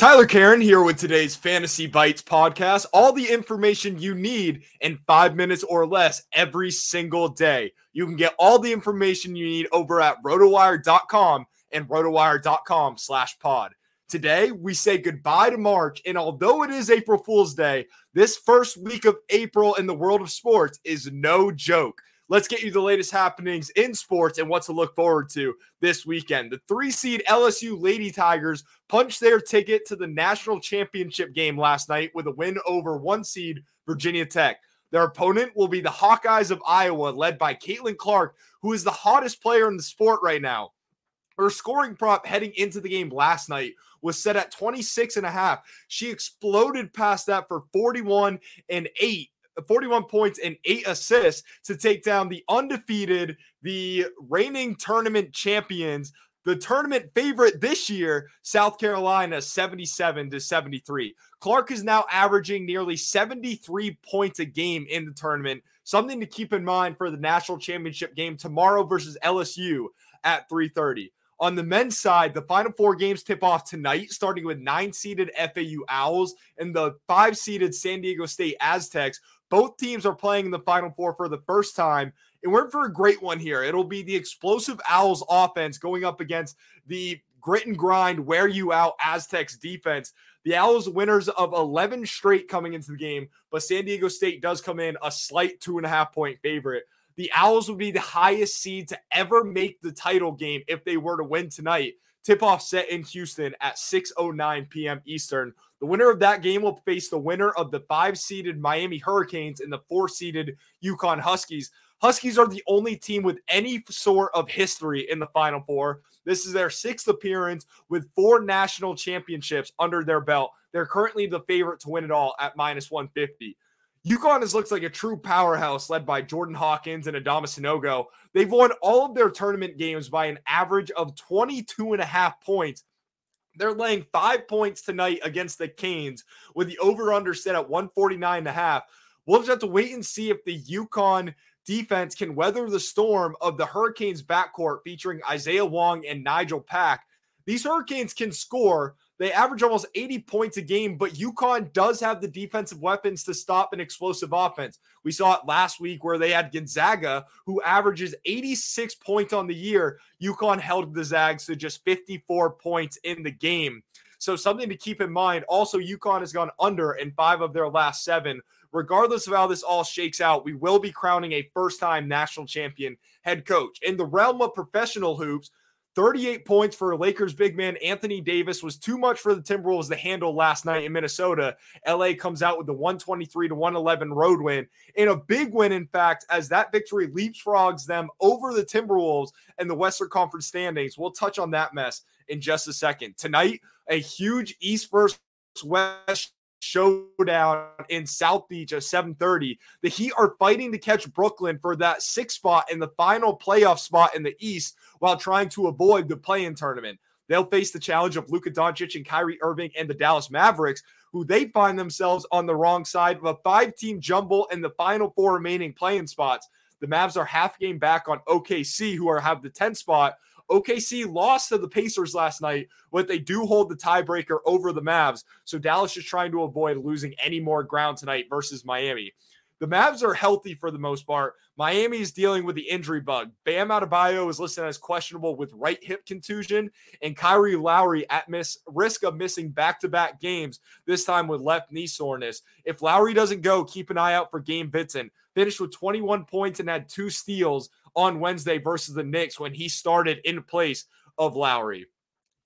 Tyler Caron here with today's Fantasy Bites podcast. All the information you need in five minutes or less every single day. You can get all the information you need over at rotowire.com and rotowire.com slash pod. Today, we say goodbye to March. And although it is April Fool's Day, this first week of April in the world of sports is no joke. Let's get you the latest happenings in sports and what to look forward to this weekend. The three seed LSU Lady Tigers punched their ticket to the national championship game last night with a win over one seed Virginia Tech. Their opponent will be the Hawkeyes of Iowa, led by Caitlin Clark, who is the hottest player in the sport right now. Her scoring prop heading into the game last night was set at 26 and a half. She exploded past that for 41 and 8 41 points and eight assists to take down the undefeated, the reigning tournament champions, the tournament favorite this year, South Carolina, 77 to 73. Clark is now averaging nearly 73 points a game in the tournament. Something to keep in mind for the national championship game tomorrow versus LSU at 3:30. On the men's side, the final four games tip off tonight, starting with nine seeded FAU Owls and the five seeded San Diego State Aztecs, both teams are playing in the Final Four for the first time. And we're for a great one here. It'll be the explosive Owls offense going up against the grit and grind, wear you out Aztecs defense. The Owls winners of 11 straight coming into the game, but San Diego State does come in a slight two and a half point favorite. The Owls would be the highest seed to ever make the title game if they were to win tonight. Tip off set in Houston at 6:09 p.m. Eastern. The winner of that game will face the winner of the five seeded Miami Hurricanes and the four seeded UConn Huskies. Huskies are the only team with any sort of history in the Final Four. This is their sixth appearance with four national championships under their belt. They're currently the favorite to win it all at minus 150. UConn has looks like a true powerhouse led by Jordan Hawkins and Adama Sanogo. They've won all of their tournament games by an average of 22 and a half points. They're laying five points tonight against the Canes with the over under set at 149 and a half. We'll just have to wait and see if the UConn defense can weather the storm of the Hurricanes backcourt featuring Isaiah Wong and Nigel Pack. These Hurricanes can score, they average almost 80 points a game, but UConn does have the defensive weapons to stop an explosive offense. We saw it last week where they had Gonzaga, who averages 86 points on the year. UConn held the Zags to just 54 points in the game. So something to keep in mind. Also, UConn has gone under in five of their last seven. Regardless of how this all shakes out, we will be crowning a first-time national champion head coach. In the realm of professional hoops, 38 points for Lakers big man Anthony Davis was too much for the Timberwolves to handle last night in Minnesota. LA comes out with the 123 to 111 road win. In a big win, in fact, as that victory leapfrogs them over the Timberwolves and the Western Conference standings. We'll touch on that mess in just a second. Tonight, a huge East versus West showdown in South Beach at 7:30. The Heat are fighting to catch Brooklyn for that sixth spot in the final playoff spot in the East while trying to avoid the play-in tournament. They'll face the challenge of Luka Doncic and Kyrie Irving and the Dallas Mavericks, who they find themselves on the wrong side of a five-team jumble in the final four remaining play-in spots. The Mavs are half game back on OKC, who are have the 10th spot OKC lost to the Pacers last night, but they do hold the tiebreaker over the Mavs. So Dallas is trying to avoid losing any more ground tonight versus Miami. The Mavs are healthy for the most part. Miami is dealing with the injury bug. Bam Adebayo is listed as questionable with right hip contusion, and Kyle Lowry at miss, risk of missing back-to-back games, this time with left knee soreness. If Lowry doesn't go, keep an eye out for Gabe Vincent. Finished with 21 points and had two steals on Wednesday versus the Knicks when he started in place of Lowry.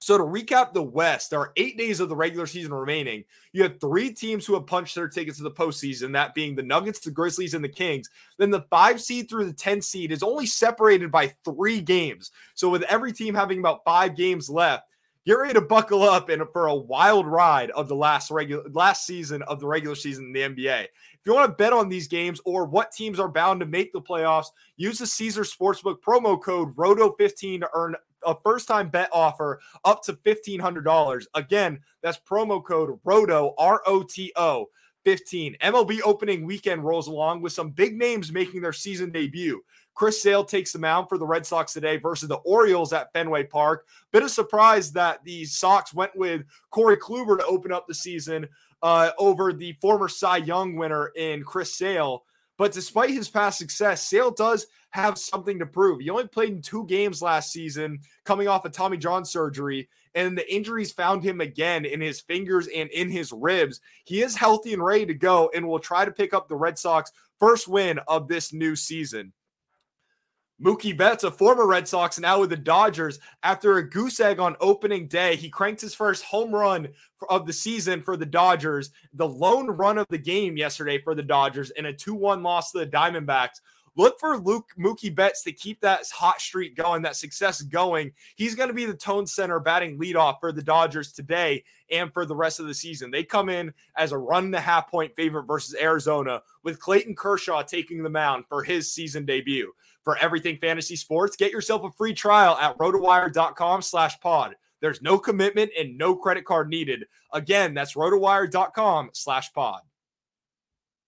So to recap the West, there are eight days of the regular season remaining. You have three teams who have punched their tickets to the postseason, that being the Nuggets, the Grizzlies, and the Kings. Then the five seed through the 10 seed is only separated by three games. So with every team having about five games left, get ready to buckle up and for a wild ride of the last regular last season of the regular season in the NBA. If you want to bet on these games or what teams are bound to make the playoffs, use the Caesar Sportsbook promo code ROTO15 to earn a first time bet offer up to $1,500. Again, that's promo code ROTO, R O T O. 15. MLB opening weekend rolls along with some big names making their season debut. Chris Sale takes the mound for the Red Sox today versus the Orioles at Fenway Park. Bit of surprise that the Sox went with Corey Kluber to open up the season uh, over the former Cy Young winner in Chris Sale. But despite his past success, Sale does have something to prove. He only played in two games last season, coming off a Tommy John surgery, and the injuries found him again in his fingers and in his ribs. He is healthy and ready to go, and will try to pick up the Red Sox first win of this new season. Mookie Betts, a former Red Sox, now with the Dodgers. After a goose egg on opening day, he cranked his first home run of the season for the Dodgers. The lone run of the game yesterday for the Dodgers in a 2 1 loss to the Diamondbacks. Look for Luke Mookie Betts to keep that hot streak going, that success going. He's going to be the tone center batting leadoff for the Dodgers today and for the rest of the season. They come in as a run and a half point favorite versus Arizona, with Clayton Kershaw taking the mound for his season debut for everything fantasy sports. Get yourself a free trial at rotowire.com slash pod. There's no commitment and no credit card needed. Again, that's rotowire.com slash pod.